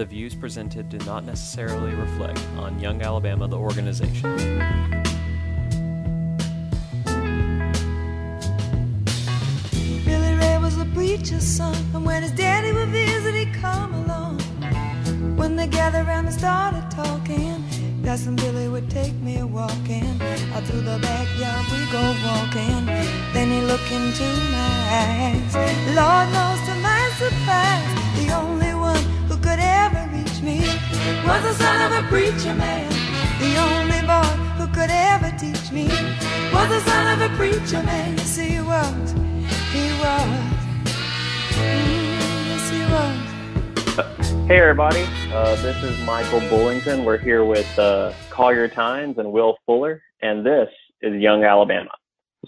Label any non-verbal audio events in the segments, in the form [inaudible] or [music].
The views presented do not necessarily reflect on Young Alabama, the organization. Billy Ray was a preacher's son, and when his daddy would visit, he'd come along. When they gathered around and started talking, Cousin Billy would take me walking. Out through the backyard we go walking. Then he looked into my eyes. Lord knows to my surprise, the only was the son of a preacher man. The only boy who could ever teach me was the son of a preacher man. Yes, he was. He was. Mm, yes, he was. Hey everybody, uh, this is Michael Bullington. We're here with uh, Collier Tynes and Will Fuller, and this is Young Alabama.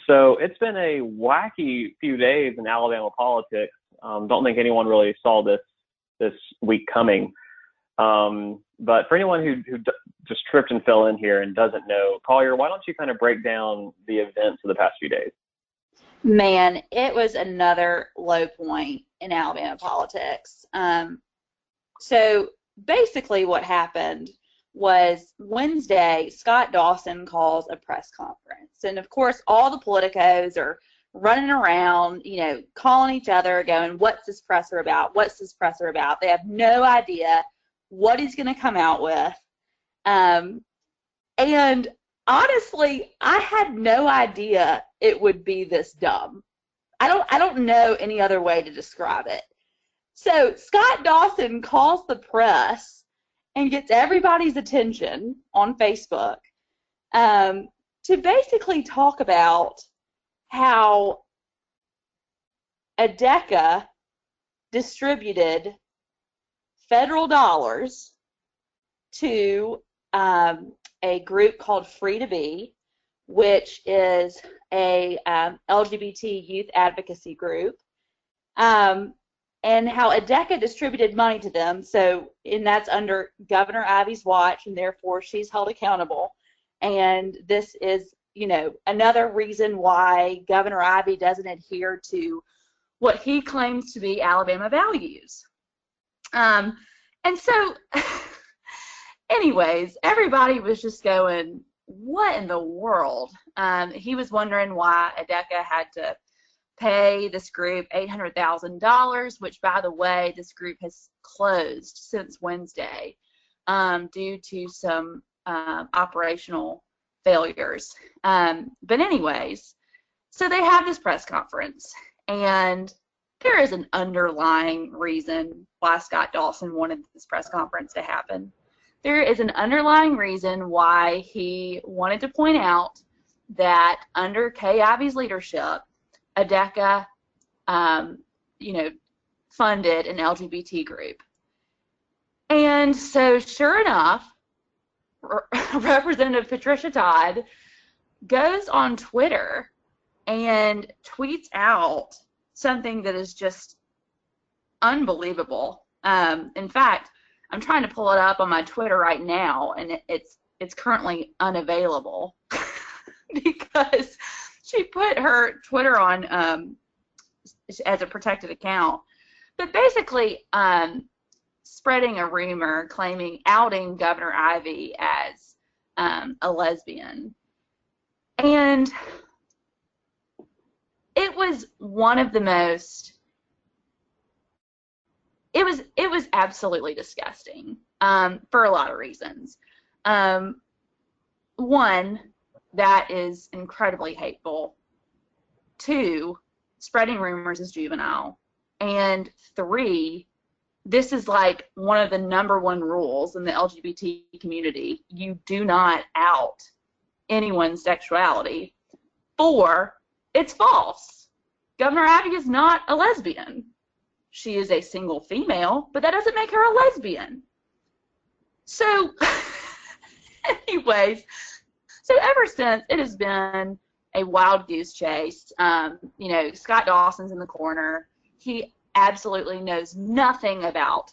So it's been a wacky few days in Alabama politics. Um, don't think anyone really saw this this week coming. Um, but for anyone who, who just tripped and fell in here and doesn't know, Collier, why don't you kind of break down the events of the past few days? Man, it was another low point in Alabama politics. Um, so basically, what happened was Wednesday, Scott Dawson calls a press conference. And of course, all the politicos are running around, you know, calling each other, going, What's this presser about? What's this presser about? They have no idea what he's going to come out with. Um, and honestly, I had no idea it would be this dumb. I don't I don't know any other way to describe it. So Scott Dawson calls the press and gets everybody's attention on Facebook um, to basically talk about how ADECA distributed federal dollars to um, a group called Free to Be, which is a um, LGBT youth advocacy group. Um, and how ADECA distributed money to them. So, and that's under Governor Ivey's watch, and therefore she's held accountable. And this is, you know, another reason why Governor Ivey doesn't adhere to what he claims to be Alabama values. Um, and so, [laughs] anyways, everybody was just going, what in the world? Um, he was wondering why ADECA had to pay this group $800,000, which, by the way, this group has closed since Wednesday um, due to some um, operational failures. Um, but, anyways, so they have this press conference, and there is an underlying reason why Scott Dawson wanted this press conference to happen. There is an underlying reason why he wanted to point out that under Kay Ivey's leadership, ADECA, um, you know, funded an LGBT group. And so, sure enough, [laughs] Representative Patricia Todd goes on Twitter and tweets out something that is just unbelievable. Um, in fact, I'm trying to pull it up on my Twitter right now, and it, it's it's currently unavailable [laughs] because she put her Twitter on um, as a protected account, but basically um, spreading a rumor claiming outing Governor Ivey as um, a lesbian, and it was one of the most. It was it was absolutely disgusting um, for a lot of reasons. Um, one, that is incredibly hateful. Two, spreading rumors is juvenile. And three, this is like one of the number one rules in the LGBT community. You do not out anyone's sexuality. Four, it's false. Governor Ivey is not a lesbian. She is a single female, but that doesn't make her a lesbian. So, [laughs] anyways, so ever since, it has been a wild goose chase. Um, you know, Scott Dawson's in the corner. He absolutely knows nothing about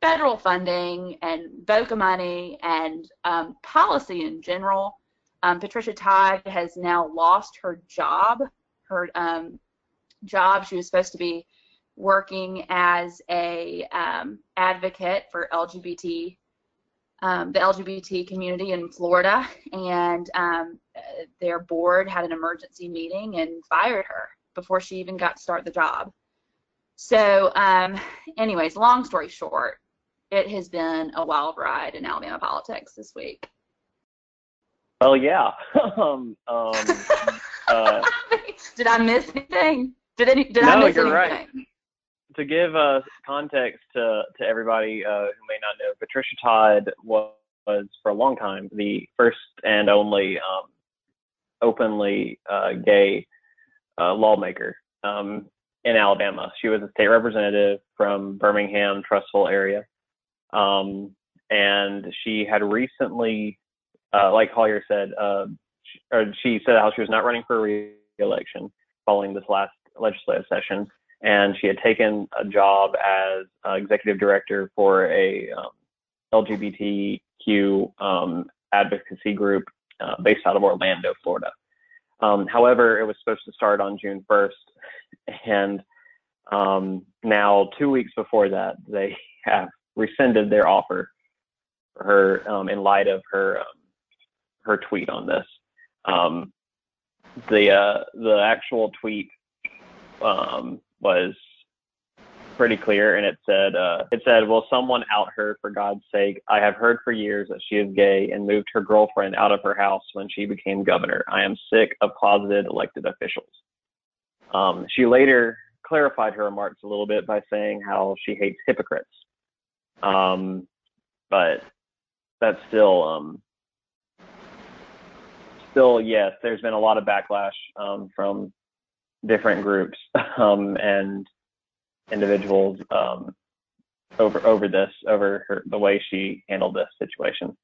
federal funding and VOCA money and um, policy in general. Um, Patricia Todd has now lost her job. Her um, job, she was supposed to be working as a um, advocate for LGBT, um, the LGBT community in Florida, and um, their board had an emergency meeting and fired her before she even got to start the job. So, um, anyways, long story short, it has been a wild ride in Alabama politics this week. Well, yeah. [laughs] um, um, uh, [laughs] did I miss anything? Did any? Did no, I miss you're anything? right. To give uh, context to, to everybody uh, who may not know, Patricia Todd was, was for a long time the first and only um, openly uh, gay uh, lawmaker um, in Alabama. She was a state representative from Birmingham, Trussville area, um, and she had recently, uh, like Collier said, uh, or she said how she was not running for re-election following this last legislative session, and she had taken a job as uh, executive director for a um, LGBTQ um, advocacy group uh, based out of Orlando, Florida. Um, however, it was supposed to start on June 1st, and um, now two weeks before that, they have rescinded their offer for her um, in light of her um, her tweet on this. Um, the uh, the actual tweet um, was pretty clear, and it said uh, it said, "Will someone out her for God's sake? I have heard for years that she is gay and moved her girlfriend out of her house when she became governor. I am sick of closeted elected officials." Um, she later clarified her remarks a little bit by saying how she hates hypocrites. Um, but that's still um, still yes. There's been a lot of backlash um, from different groups [laughs] um, and individuals um, over over this over her, the way she handled this situation.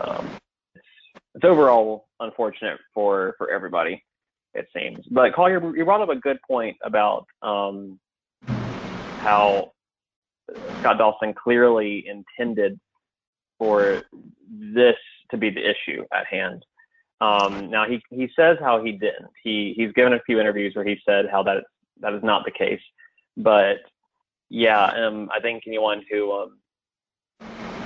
Um, it's, it's overall unfortunate for for everybody, it seems. But Collier, you brought up a good point about um, how Scott Dawson clearly intended for this to be the issue at hand. Um, now he he says how he didn't. He he's given a few interviews where he said how that that is not the case. But yeah, um, I think anyone who um,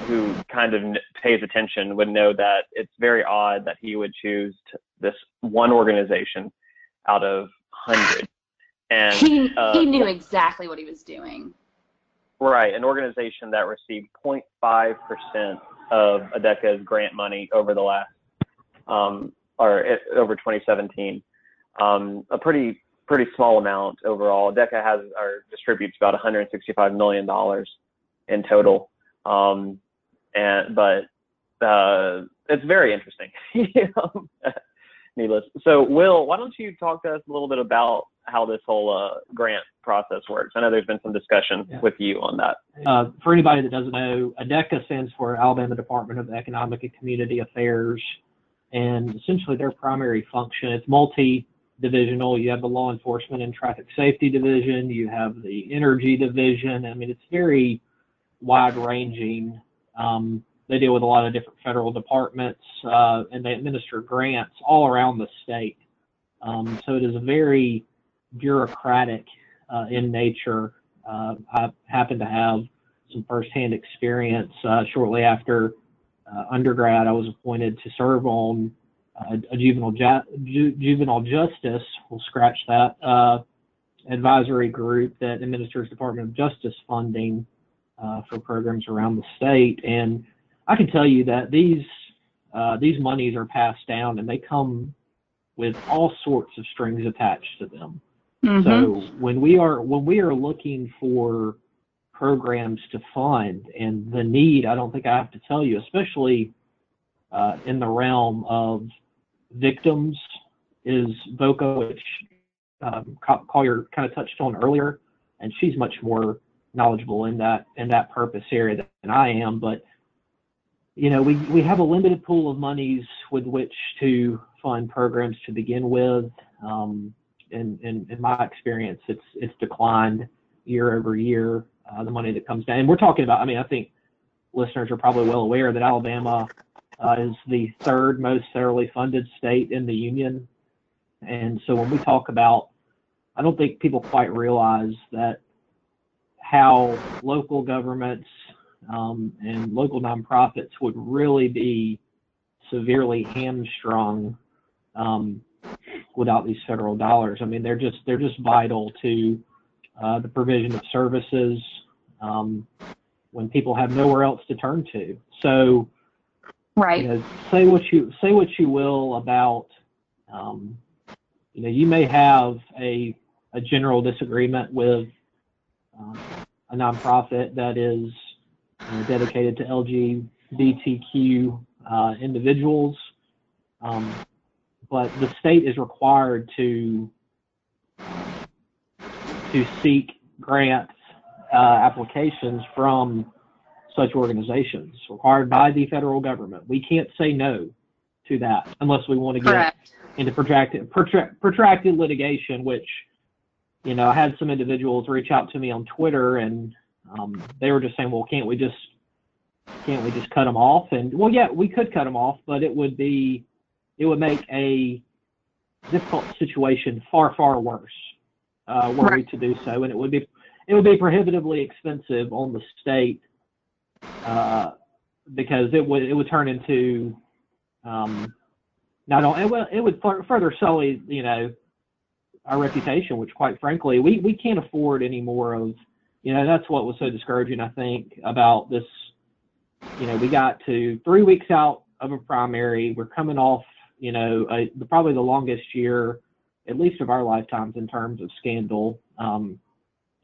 who kind of pays attention would know that it's very odd that he would choose this one organization out of hundreds. And [laughs] He uh, he knew exactly what he was doing. Right, an organization that received 0.5% of ADECA's grant money over the last, um, or over 2017. Um, a pretty pretty small amount overall. ADECA has or distributes about 165 million dollars in total, um, and but uh, it's very interesting. [laughs] [laughs] Needless. So, Will, why don't you talk to us a little bit about how this whole uh, grant process works? I know there's been some discussion Yeah. with you on that. Uh, for anybody that doesn't know, ADECA stands for Alabama Department of Economic and Community Affairs, and essentially their primary function it's multi-divisional. You have the law enforcement and traffic safety division, you have the energy division. I mean, it's very wide-ranging. Um, they deal with a lot of different federal departments, uh, and they administer grants all around the state. Um, so it is very bureaucratic uh, in nature. Uh, I happen to have some firsthand experience. Uh, shortly after uh, undergrad, I was appointed to serve on uh, a juvenile ju- ju- juvenile justice. We'll scratch that uh, advisory group that administers Department of Justice funding uh, for programs around the state. And I can tell you that these uh, these monies are passed down, and they come with all sorts of strings attached to them. Mm-hmm. So when we are when we are looking for programs to fund and the need, I don't think I have to tell you, especially uh, in the realm of victims, is VOCA, which um, Co- Collier kind of touched on earlier, and she's much more knowledgeable in that in that purpose area than I am. But you know, we we have a limited pool of monies with which to fund programs to begin with. Um, in, in, in my experience, it's it's declined year over year. Uh, the money that comes down, and we're talking about. I mean, I think listeners are probably well aware that Alabama uh, is the third most federally funded state in the union, and so when we talk about, I don't think people quite realize that how local governments um, and local nonprofits would really be severely hamstrung um, without these federal dollars. I mean, they're just they're just vital to uh, the provision of services um, when people have nowhere else to turn to. So, Right. you know, say what you say what you will about, um, you know, you may have a a general disagreement with um, a nonprofit that is you know, dedicated to LGBTQ uh, individuals, um, but the state is required to to seek grants uh, applications from such organizations required by the federal government. We can't say no to that unless we want to get Correct. into protracted protra- protracted litigation, which you know I had some individuals reach out to me on Twitter and um, they were just saying, well, can't we just can't we just cut them off? And well, yeah, we could cut them off, but it would be it would make a difficult situation far far worse uh, were we to do so, and it would be it would be prohibitively expensive on the state uh, because it would it would turn into um, not only it would, it would further sully you know our reputation, which quite frankly we we can't afford any more of. You know that's what was so discouraging I think about this. You know we got to three weeks out of a primary. We're coming off you know a, the, probably the longest year at least of our lifetimes in terms of scandal um,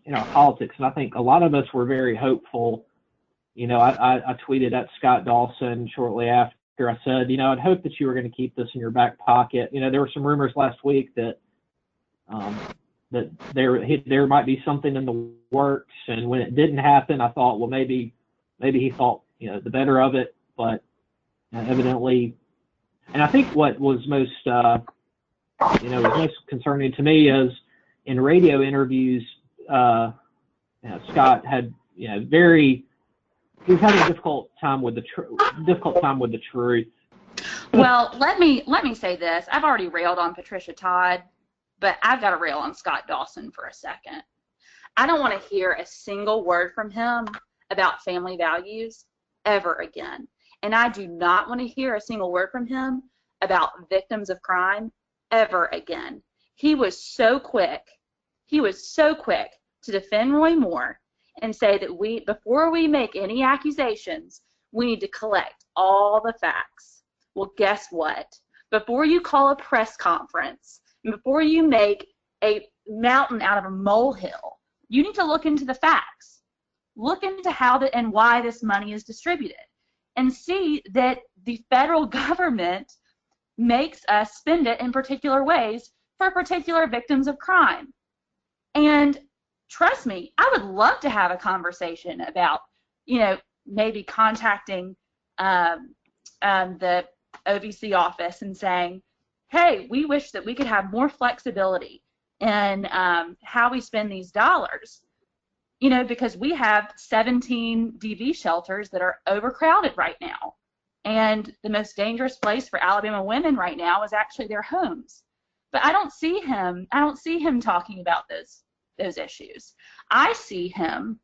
in our politics. And I think a lot of us were very hopeful. You know, I, I, I tweeted at Scott Dawson shortly after. I said, you know, I'd hope that you were going to keep this in your back pocket. You know, there were some rumors last week that um, that there there might be something in the works, and when it didn't happen, I thought, well, maybe maybe he thought you know the better of it, but evidently, and I think what was most uh, you know, was most concerning to me is in radio interviews, uh, you know, Scott had, you know, very, he was having a difficult time with the tr- difficult time with the truth. Well, let me let me say this. I've already railed on Patricia Todd, but I've got to rail on Scott Dawson for a second. I don't want to hear a single word from him about family values ever again. And I do not want to hear a single word from him about victims of crime ever again. He was so quick. He was so quick to defend Roy Moore and say that we before we make any accusations, we need to collect all the facts. Well, guess what? Before you call a press conference, and before you make a mountain out of a molehill, you need to look into the facts. Look into how the, and why this money is distributed and see that the federal [laughs] government makes us spend it in particular ways for particular victims of crime. And trust me, I would love to have a conversation about, you know, maybe contacting um, um, the OVC office and saying, hey, we wish that we could have more flexibility in um, how we spend these dollars. You know, because we have 17 DV shelters that are overcrowded right now. And the most dangerous place for Alabama women right now is actually their homes. But I don't see him, I don't see him talking about those those issues. I see him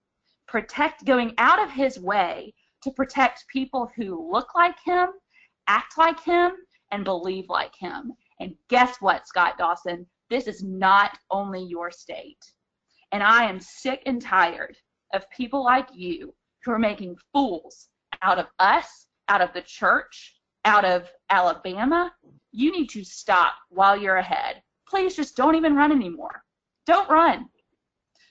protect going out of his way to protect people who look like him, act like him, and believe like him. And guess what, Scott Dawson? This is not only your state. And I am sick and tired of people like you who are making fools out of us, out of the church, out of Alabama. You need to stop while you're ahead. Please just don't even run anymore. Don't run.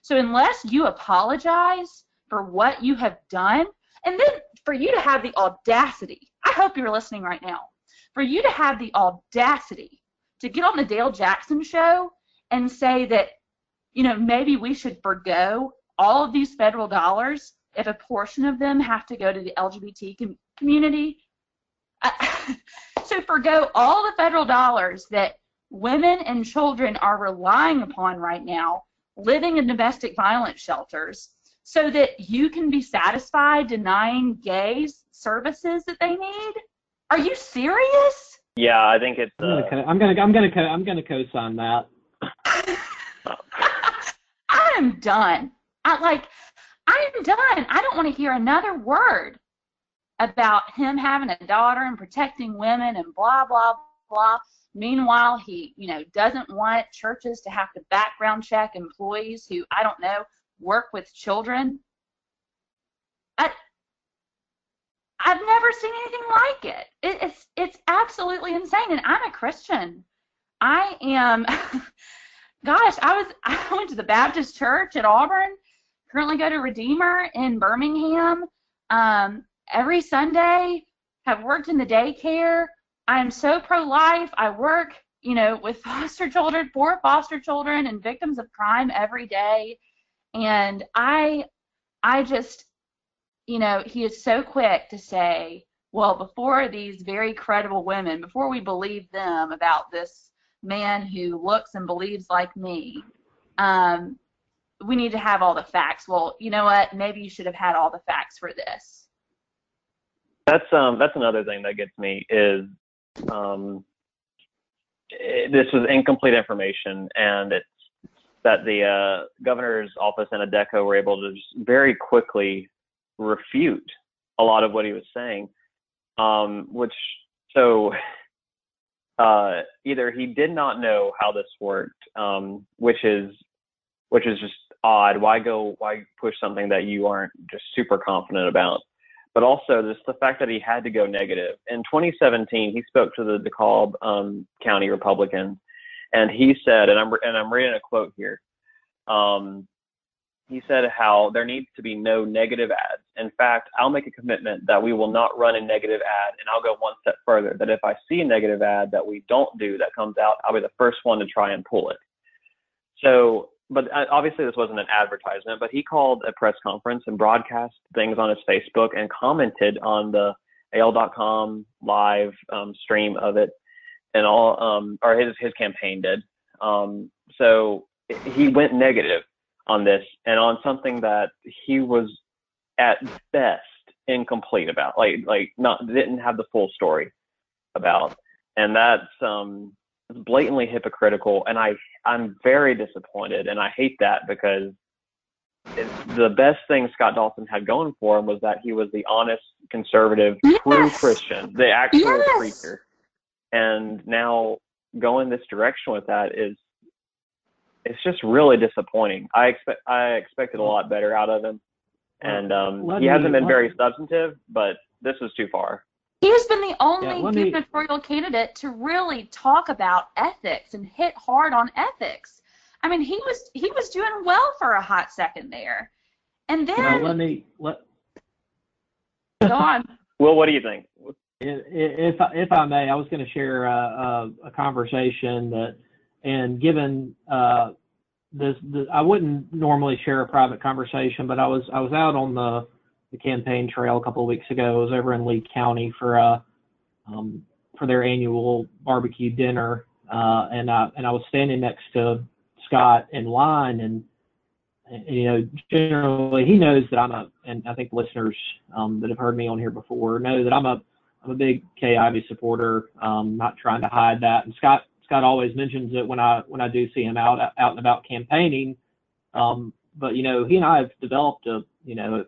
So unless you apologize for what you have done, and then for you to have the audacity, I hope you're listening right now, for you to have the audacity to get on the Dale Jackson show and say that, you know, maybe we should forego all of these federal dollars if a portion of them have to go to the LGBT community. I- [laughs] so forgo all the federal dollars that women and children are relying upon right now living in domestic violence shelters so that you can be satisfied denying gays services that they need? Are you serious? Yeah, I think it's. I'm gonna, Uh, co- I'm gonna, I'm gonna, co- I'm gonna co-sign that. [laughs] I am done. I like I'm done. I don't want to hear another word about him having a daughter and protecting women and blah blah blah. Meanwhile, he, you know, doesn't want churches to have to background check employees who I don't know work with children. I, I've never seen anything like it. it. It's it's absolutely insane, and I'm a Christian. I am. [laughs] gosh, I was [laughs] I went to the Baptist Church at Auburn. Currently go to Redeemer in Birmingham. Um, every Sunday. Have worked in the daycare. I am so pro-life. I work, you know, with [laughs] foster children, for foster children, and victims of crime every day. And I, I just, you know, he is so quick to say, well, before these very credible women, before we believe them about this man who looks and believes like me, um, we need to have all the facts. Well, you know what? Maybe you should have had all the facts for this. That's um that's another thing that gets me is um it, this was incomplete information and it's that the uh, governor's office and ADECA were able to just very quickly refute a lot of what he was saying, um, which so [laughs] uh, either he did not know how this worked, um, which is which is just odd. Why go? Why push something that you aren't just super confident about? But also just the fact that he had to go negative. In 2017, he spoke to the DeKalb um, County Republicans, and he said, and I'm and I'm reading a quote here. Um, he said how there needs to be no negative ads. In fact, I'll make a commitment that we will not run a negative ad, and I'll go one step further. That if I see a negative ad that we don't do that comes out, I'll be the first one to try and pull it. So but uh, obviously this wasn't an advertisement, but he called a press conference and broadcast things on his Facebook and commented on the AL.com live um, stream of it and all, um, or his, his campaign did. Um, so he went negative on this and on something that he was at best incomplete about, like, like not, didn't have the full story about. And that's, um, blatantly hypocritical, and I I'm very disappointed, and I hate that because the best thing Scott Dawson had going for him was that he was the honest, conservative, yes. true Christian, the actual yes. preacher, and now going this direction with that is it's just really disappointing. I expect I expected a lot better out of him, and um, he hasn't been very substantive, but this was too far. He has been the only yeah, gubernatorial me... candidate to really talk about ethics and hit hard on ethics. I mean, he was he was doing well for a hot second there, and then well, let me let. Go on. well, what do you think? If if I may, I was going to share a, a, a, conversation that, and given uh, this, this, I wouldn't normally share a private conversation, but I was I was out on the the campaign trail a couple of weeks ago. I was over in Lee County for a uh, um, for their annual barbecue dinner, uh, and I and I was standing next to Scott in line, and, and you know, generally he knows that I'm a, and I think listeners um, that have heard me on here before know that I'm a I'm a big Kay Ivey supporter. Um, not trying to hide that, and Scott Scott always mentions it when I when I do see him out out and about campaigning. Um, but you know, he and I have developed a you know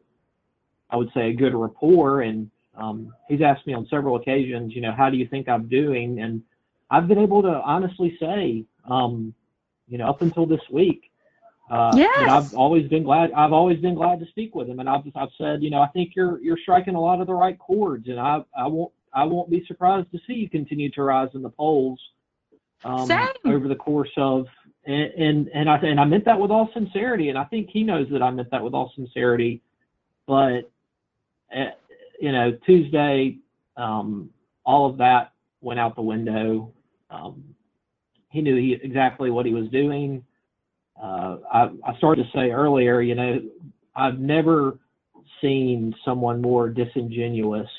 I would say, a good rapport. And um, he's asked me on several occasions, you know, how do you think I'm doing? And I've been able to honestly say, um, you know, up until this week, uh, yes. I've always been glad. I've always been glad to speak with him, and I've I've said, you know, I think you're you're striking a lot of the right chords, and I I won't I won't be surprised to see you continue to rise in the polls um, over the course of and, and and I and I meant that with all sincerity, and I think he knows that I meant that with all sincerity. But you know, Tuesday, um, all of that went out the window. Um, he knew he, exactly what he was doing. Uh, I, I started to say earlier, you know, I've never seen someone more disingenuous.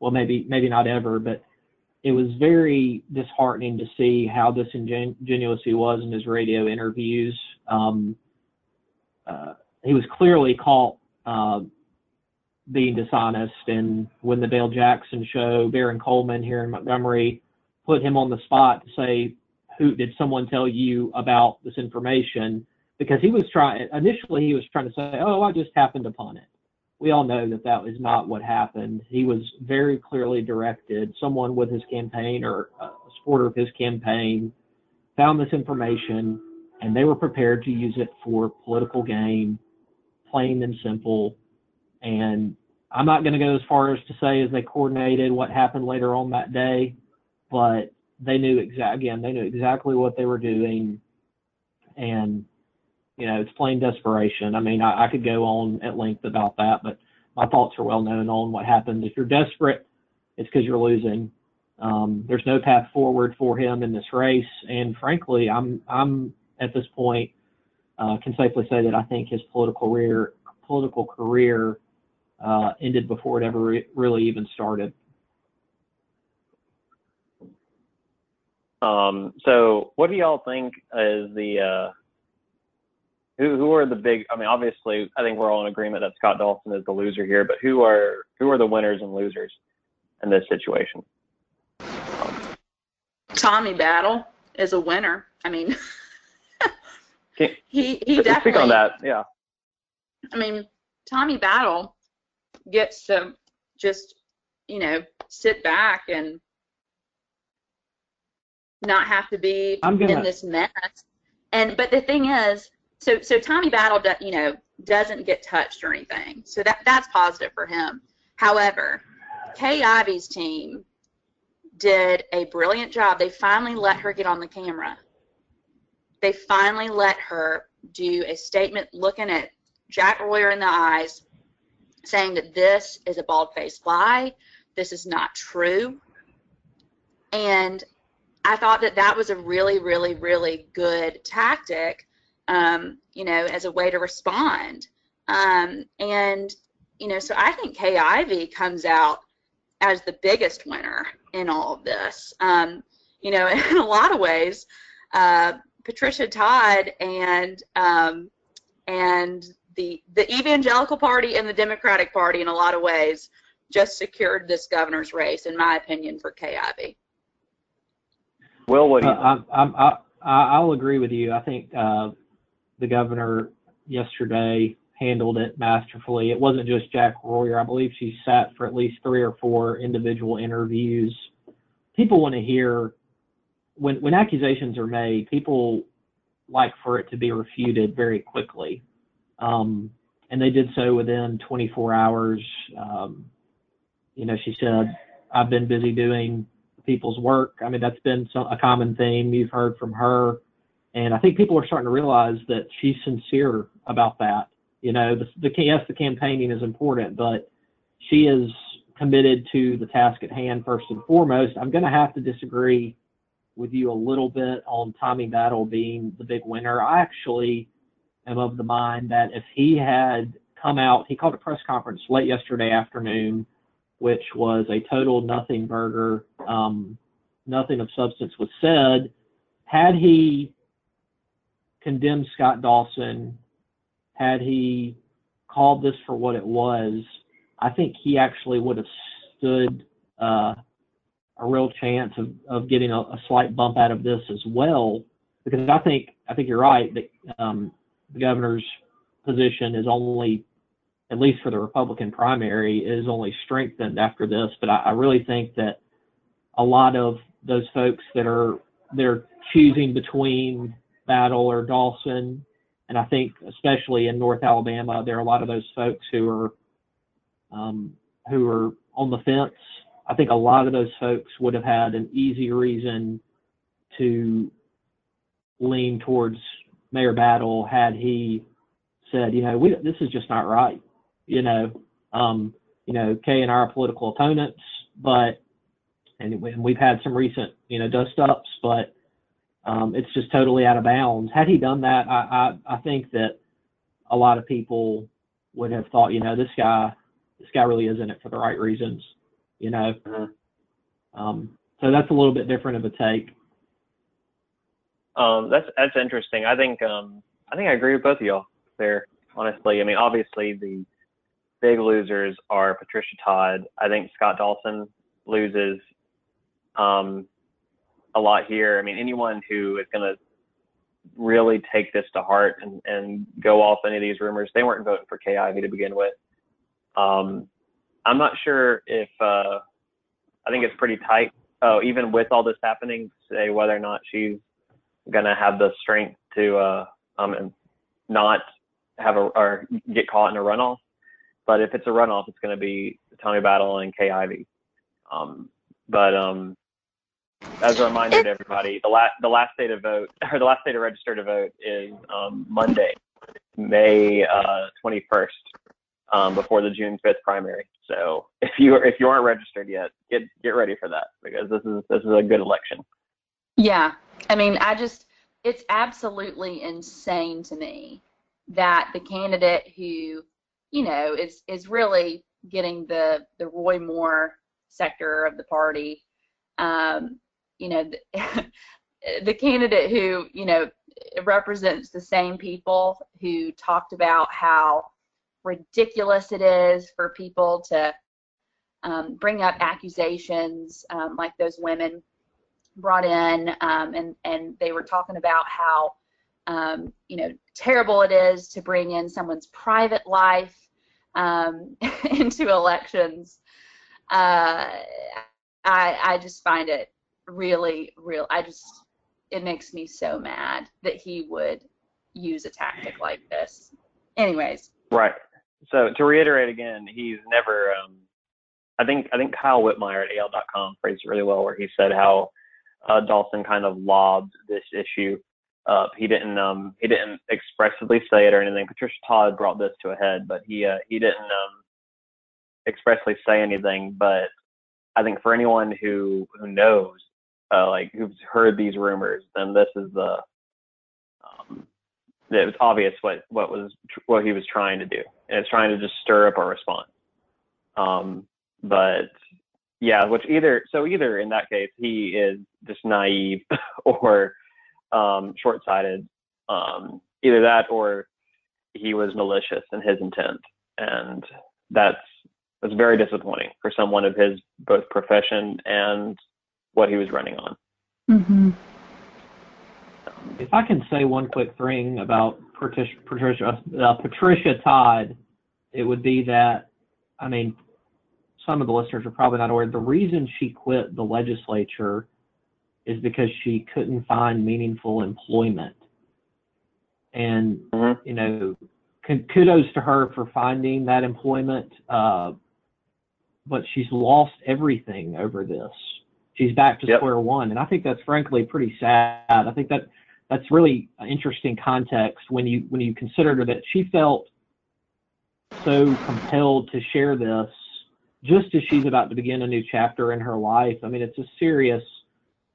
Well, maybe maybe not ever, but it was very disheartening to see how disingenuous he was in his radio interviews. Um, uh, he was clearly caught uh, being dishonest. And when the Dale Jackson show, Baron Coleman here in Montgomery put him on the spot to say, "Who did someone tell you about this information?" because he was trying initially he was trying to say, "Oh, I just happened upon it." We all know that that was not what happened. He was very clearly directed. Someone with his campaign or a supporter of his campaign found this information, and they were prepared to use it for political gain, plain and simple. And I'm not going to go as far as to say as they coordinated what happened later on that day, but they knew exact again they knew exactly what they were doing, and you know it's plain desperation. I mean I, I could go on at length about that, but my thoughts are well known on what happens. If you're desperate, it's because you're losing. Um, there's no path forward for him in this race, and frankly, I'm I'm at this point uh, can safely say that I think his political career political career uh, ended before it ever re- really even started. Um, so what do y'all think is the uh, who who are the big? I mean, obviously, I think we're all in agreement that Scott Dawson is the loser here, but who are who are the winners and losers in this situation? Tommy Battle is a winner. I mean, Can- [laughs] he he speak on that. Yeah. I mean, Tommy Battle gets to just, you know, sit back and not have to be gonna- in this mess. And but the thing is, so so Tommy Battle, do, you know, doesn't get touched or anything. So that that's positive for him. However, Kay Ivey's team did a brilliant job. They finally let her get on the camera. They finally let her do a statement looking at Jack Royer in the eyes, saying that this is a bald faced lie, this is not true. And I thought that that was a really, really, really good tactic, um, you know, as a way to respond. Um, and, you know, so I think Kay Ivey comes out as the biggest winner in all of this. Um, you know, [laughs] in a lot of ways, uh, Patricia Todd and um, and the the evangelical party and the Democratic Party in a lot of ways just secured this governor's race, in my opinion, for Kay Well, what do you Uh, think? I, I, I, I'll agree with you. I think uh, the governor yesterday handled it masterfully. It wasn't just Jack Royer. I believe she sat for at least three or four individual interviews. People want to hear when when accusations are made. People like for it to be refuted very quickly, um, and they did so within 24 hours. Um, you know, she said, "I've been busy doing people's work. I mean, that's been some, a common theme you've heard from her. And I think people are starting to realize that she's sincere about that. You know, the, the yes, the campaigning is important, but she is committed to the task at hand first and foremost. I'm going to have to disagree with you a little bit on Tommy Battle being the big winner. I actually am of the mind that if he had come out, he called a press conference late yesterday afternoon which was a total nothing burger. Um, nothing of substance was said. Had he condemned Scott Dawson, had he called this for what it was, I think he actually would have stood uh, a real chance of, of getting a, a slight bump out of this as well. Because I think I think you're right that um, the governor's position is only at least for the Republican primary, is only strengthened after this. But I, I really think that a lot of those folks that are they're choosing between Battle or Dawson, and I think especially in North Alabama, there are a lot of those folks who are um, who are on the fence. I think a lot of those folks would have had an easy reason to lean towards Mayor Battle had he said, you know, we, this is just not right you know, um, you know, Kay and I are political opponents, but and we've had some recent, you know, dust ups, but um, it's just totally out of bounds. Had he done that, I, I, I think that a lot of people would have thought, you know, this guy, this guy really is in it for the right reasons, you know. Mhm. Um, so that's a little bit different of a take. Um, that's that's interesting. I think um, I think I agree with both of y'all there. Honestly, I mean, obviously the big losers are Patricia Todd. I think Scott Dawson loses um, a lot here. I mean, anyone who is going to really take this to heart and, and go off any of these rumors. They weren't voting for Ivey to begin with. Um, I'm not sure if uh, I think it's pretty tight. Oh, even with all this happening, say whether or not she's gonna have the strength to uh, um, not have a or get caught in a runoff. But if it's a runoff, it's going to be Tommy Battle and Kay Ivey. Um, but um, as a reminder to everybody, the last the last day to vote [laughs] or the last day to register to vote is um, Monday, May uh, 21st, um, before the June 5th primary. So [laughs] if you if you aren't registered yet, get get ready for that because this is this is a good election. Yeah, I mean, I just it's absolutely insane to me that the candidate who you know is is really getting the the Roy Moore sector of the party. Um, you know, the, [laughs] the candidate who you know represents the same people who talked about how ridiculous it is for people to um, bring up accusations um, like those women brought in, um, and and they were talking about how um, you know terrible it is to bring in someone's private life um, [laughs] into elections. Uh, I I just find it really real. I just it makes me so mad that he would use a tactic like this. Anyways. Right. So to reiterate again, he's never. Um, I think I think Kyle Whitmire at AL.com phrased it really well, where he said how uh, Dawson kind of lobbed this issue up. He didn't um, he didn't expressly say it or anything. Patricia Todd brought this to a head, but he uh, he didn't um, expressly say anything. But I think for anyone who who knows, uh, like who's heard these rumors, then this is the um, it was obvious what what was what he was trying to do, and it's trying to just stir up a response. Um, but yeah, which either so either in that case he is just naive [laughs] or um, short-sighted, um, either that or he was malicious in his intent, and that's that's very disappointing for someone of his both profession and what he was running on. Mm-hmm. If I can say one quick thing about Patricia Patricia, uh, Patricia Todd, it would be that I mean some of the listeners are probably not aware. The reason she quit the legislature is because she couldn't find meaningful employment. And, Mhm. you know, kudos to her for finding that employment. Uh, but she's lost everything over this. She's back to Yep. square one. And I think that's frankly pretty sad. I think that that's really an interesting context when you, when you consider that she felt so compelled to share this just as she's about to begin a new chapter in her life. I mean, it's a serious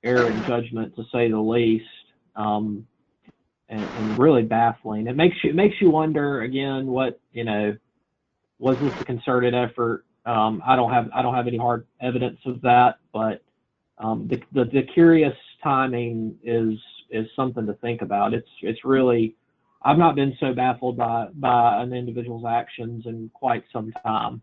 error in judgment to say the least, um, and, and really baffling. It makes you it makes you wonder again what you know was this a concerted effort? Um, I don't have I don't have any hard evidence of that, but um, the, the the curious timing is is something to think about. It's it's really I've not been so baffled by by an individual's actions in quite some time.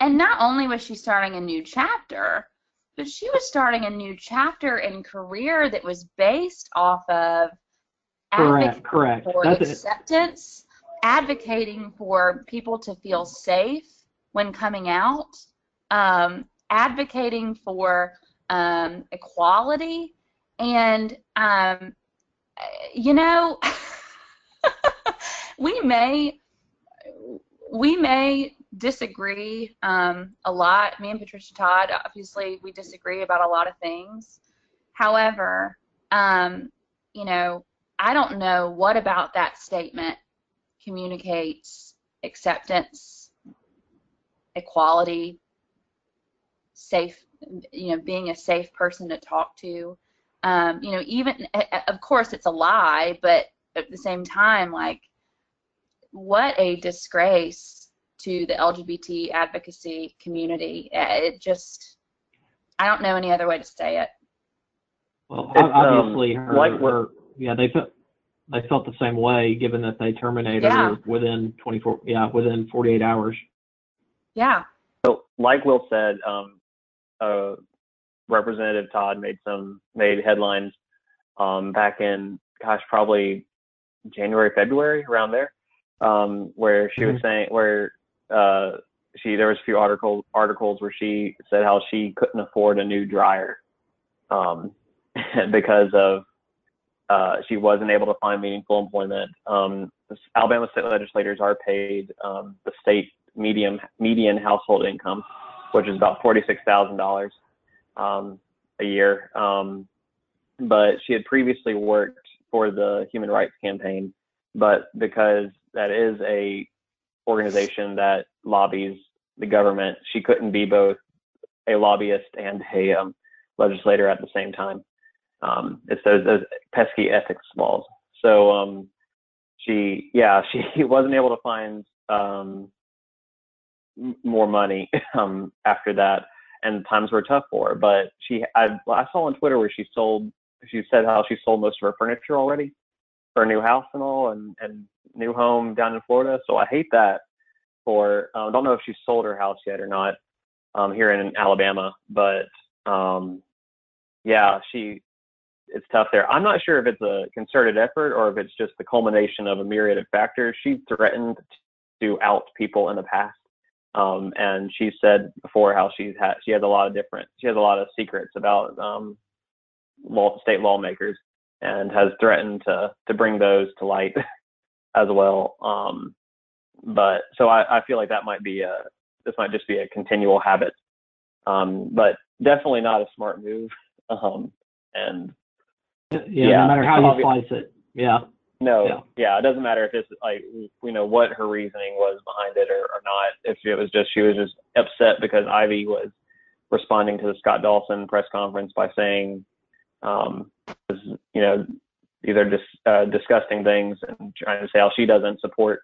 And not only was she starting a new chapter, but she was starting a new chapter in career that was based off of Correct, correct. for That's it. acceptance, advocating for people to feel safe when coming out, um, advocating for um, equality, and um, you know, [laughs] we may we may disagree um, a lot. Me and Patricia Todd, obviously, we disagree about a lot of things. However, um, you know, I don't know what about that statement communicates acceptance, equality, safe, you know, being a safe person to talk to. Um, you know, even, of course, it's a lie, but at the same time, like, what a disgrace to the LGBT advocacy community. Uh, It just, I don't know any other way to say it. Well, It's, um, obviously, her, like what- her, yeah, they felt they felt the same way, given that they terminated Yeah. her within 24, yeah, within 48 hours. Yeah. So, like Will said, um, uh, Representative Todd made some made headlines um, back in, gosh, probably January, February, around there, um, where she was Mhm. saying where uh, she there was a few articles articles where she said how she couldn't afford a new dryer um, [laughs] because of uh, she wasn't able to find meaningful employment. Um, Alabama state legislators are paid um, the state medium median household income, which is about forty six thousand dollars um, a year. Um, but she had previously worked for the Human Rights Campaign, but because that is a organization that lobbies the government, she couldn't be both a lobbyist and a um, legislator at the same time. Um, it's those, those pesky ethics laws. So um, she, yeah, [laughs] she wasn't able to find um, more money [laughs] um, after that, and times were tough for her. But she, I, I saw on Twitter where she sold, she said how she sold most of her furniture already for a new house and all, and and new home down in Florida. So I hate that. For I um, don't know if she sold her house yet or not um, here in Alabama, but um, yeah, she it's tough there. I'm not sure if it's a concerted effort or if it's just the culmination of a myriad of factors. She threatened to out people in the past, um, and she said before how she's had she has a lot of different she has a lot of secrets about um, law, state lawmakers and has threatened to to bring those to light [laughs] as well. Um, but so I, I feel like that might be a this might just be a continual habit, um, but definitely not a smart move. [laughs] Um, and Yeah, Yeah, no matter how you slice it. Yeah. no, Yeah. yeah. it doesn't matter if it's like we know what her reasoning was behind it or, or not. If it was just she was just upset because Ivey was responding to the Scott Dawson press conference by saying, um, you know, either just uh, disgusting things and trying to say how she doesn't support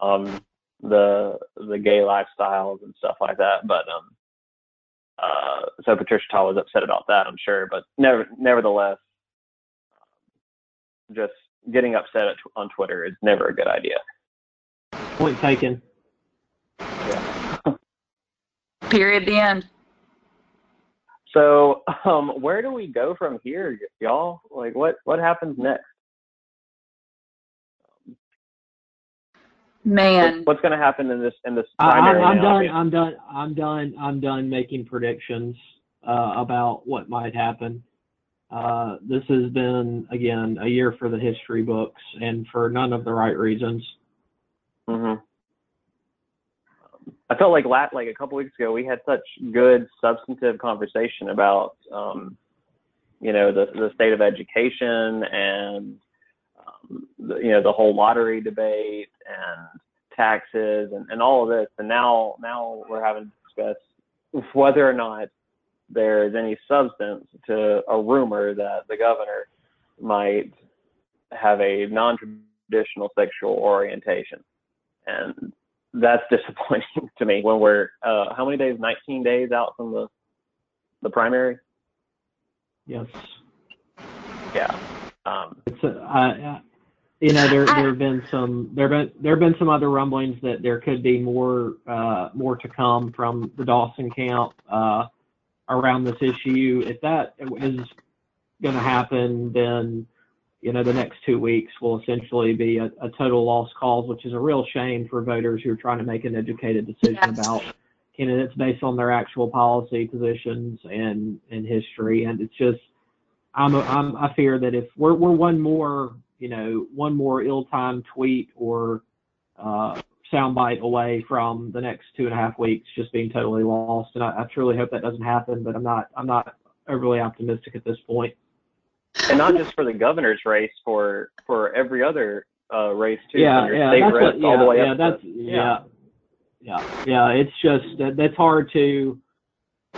um, the the gay lifestyles and stuff like that. But um, uh, so Patricia Todd was upset about that, I'm sure. But never, nevertheless, um, just getting upset at, on Twitter is never a good idea. Point taken. Yeah. [laughs] Period. The end. So, [laughs] um, where do we go from here, y'all? Like, what what happens next? Man. What, what's going to happen in this in this I, I'm, primary? I'm done. I'm done. I'm done. I'm done making predictions uh, about what might happen. Uh, this has been again a year for the history books, and for none of the right reasons. hmm I felt like lat like a couple weeks ago we had such good substantive conversation about um, you know the the state of education and um, the, you know the whole lottery debate and taxes and, and all of this. And now now we're having to discuss whether or not there's any substance to a rumor that the governor might have a non-traditional sexual orientation. And that's [laughs] disappointing to me when we're uh, how many days 19 days out from the the primary Yes. yeah um It's, uh, uh, you know, there there have been some there have been there have been some other rumblings that there could be more uh, more to come from the Dawson camp uh, around this issue. If that is going to happen, then you know the next two weeks will essentially be a, a total lost cause, which is a real shame for voters who are trying to make an educated decision Yes. about candidates based on their actual policy positions and and history. And it's just I'm, a, I'm I fear that if we're we're one more you know one more ill-timed tweet or uh, soundbite away from the next two and a half weeks just being totally lost, and I, I truly hope that doesn't happen. But I'm not I'm not overly optimistic at this point. And not just for the governor's race for for every other uh race too yeah, yeah, state that's race what, yeah, all the way yeah, up that's to, yeah, yeah, yeah. It's just that that's hard to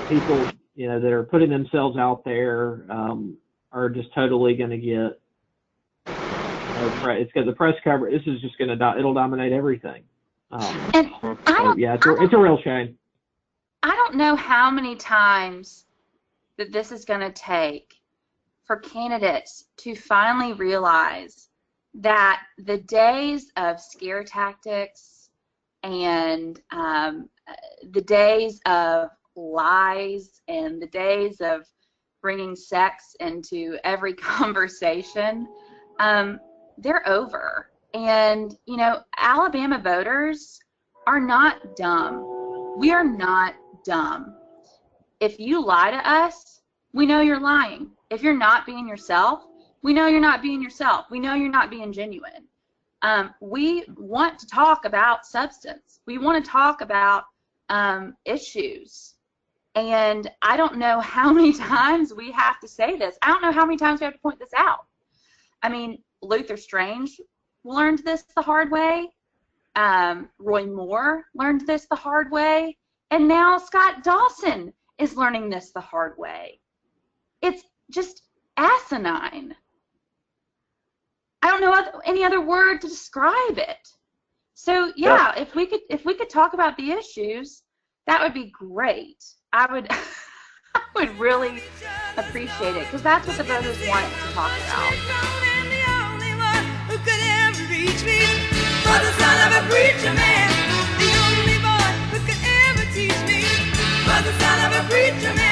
people you know that are putting themselves out there um, are just totally going to get. You know, it's got the press cover. This is just going to do, it'll dominate everything. Um, And. I don't. yeah, it's a, it's a real shame. I don't know how many times that this is going to take for candidates to finally realize that the days of scare tactics and um, the days of lies and the days of bringing sex into every [laughs] conversation, um, they're over. And, you know, Alabama voters are not dumb. We are not dumb. If you lie to us, we know you're lying. If you're not being yourself, we know you're not being yourself. We know you're not being genuine. Um, we want to talk about substance. We want to talk about um, issues. And I don't know how [laughs] many times we have to say this. I don't know how many times we have to point this out. I mean, Luther Strange learned this the hard way. Um, Roy Moore learned this the hard way. And now Scott Dawson is learning this the hard way. It's just asinine. I don't know any other word to describe it. So yeah, yeah, if we could if we could talk about the issues, that would be great. I would [laughs] I would really appreciate it because that's what the voters want to talk about. For the